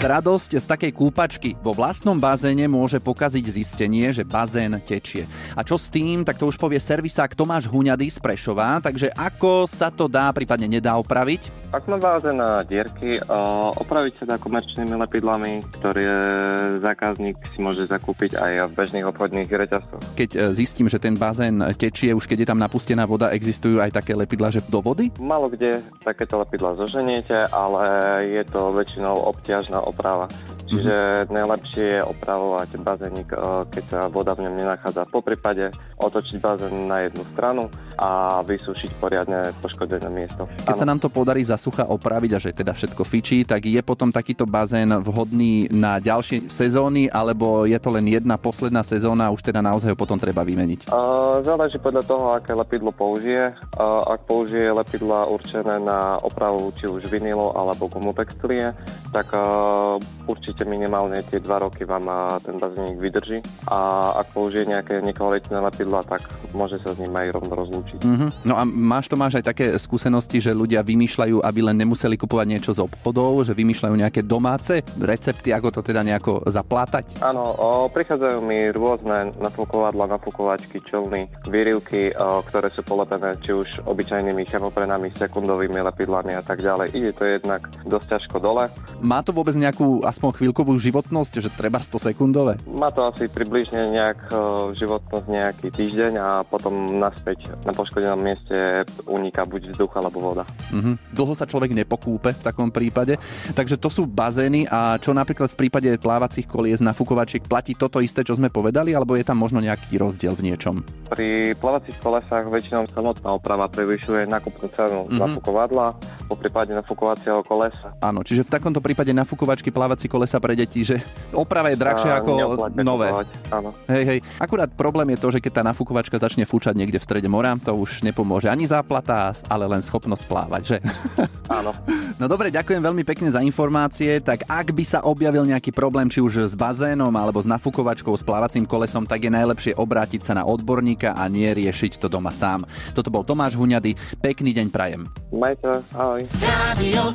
Radosť z takej kúpačky vo vlastnom bazéne môže pokaziť zistenie, že bazén tečie. A čo s tým, tak to už povie servisák Tomáš Huňady z Prešova, takže ako sa to dá, prípadne nedá opraviť? Ak má báze na dierky, opraviť sa dá komerčnými lepidlami, ktoré zákazník si môže zakúpiť aj v bežných obchodných reťazcoch. Keď e, zistím, že ten bazén tečie, už keď je tam napustená voda, existujú aj také lepidla, že do vody? Malo kde takéto lepidla zoženiete, ale je to väčšinou obťažná oprava. Čiže mm-hmm. najlepšie je opravovať bazénik, keď sa voda v ňom nenachádza. Po prípade otočiť bazén na jednu stranu a vysúšiť poriadne poškodené miesto. Keď ano. sa nám to podarí za sucha opraviť a že teda všetko fičí, tak je potom takýto bazén vhodný na ďalšie sezóny, alebo je to len jedna posledná sezóna a už teda naozaj ho potom treba vymeniť? Uh, záleží podľa toho, aké lepidlo použije. Uh, ak použije lepidla určené na opravu či už vinilo alebo gumotextilie, tak uh, určite minimálne tie dva roky vám ten bazénik vydrží. A ak použije nejaké nekvalitné lepidla, tak môže sa s ním aj rovno rozlúčiť. Uh-huh. No a máš to máš aj také skúsenosti, že ľudia vymýšľajú aby len nemuseli kupovať niečo z obchodov, že vymýšľajú nejaké domáce recepty, ako to teda nejako zaplátať? Áno, o, prichádzajú mi rôzne nafúkovadla, nafúkovačky, čelny, výrivky, o, ktoré sú polepené či už obyčajnými chemoprenami, sekundovými lepidlami a tak ďalej. Ide to jednak dosť ťažko dole. Má to vôbec nejakú aspoň chvíľkovú životnosť, že treba 100 sekundové? Má to asi približne nejak o, životnosť nejaký týždeň a potom naspäť na poškodenom mieste uniká buď vzduch alebo voda. Mm-hmm. Dlho sa človek nepokúpe v takom prípade. Takže to sú bazény a čo napríklad v prípade plávacích kolies na fukovačiek platí toto isté, čo sme povedali, alebo je tam možno nejaký rozdiel v niečom? Pri plávacích kolesách väčšinou samotná oprava prevyšuje nákupnú cenu mm-hmm. nafukovadla, po prípade nafukovacieho kolesa. Áno, čiže v takomto prípade nafukovačky plávací kolesa pre deti, že oprava je drahšia ako nové. áno. Hej, hej. Akurát problém je to, že keď tá nafukovačka začne fúčať niekde v strede mora, to už nepomôže ani záplata, ale len schopnosť plávať, že? Áno. No dobre, ďakujem veľmi pekne za informácie. Tak ak by sa objavil nejaký problém, či už s bazénom alebo s nafukovačkou, s plávacím kolesom, tak je najlepšie obrátiť sa na odborníka a nie riešiť to doma sám. Toto bol Tomáš Huňady. Pekný deň prajem. Majte, ahoj. Radio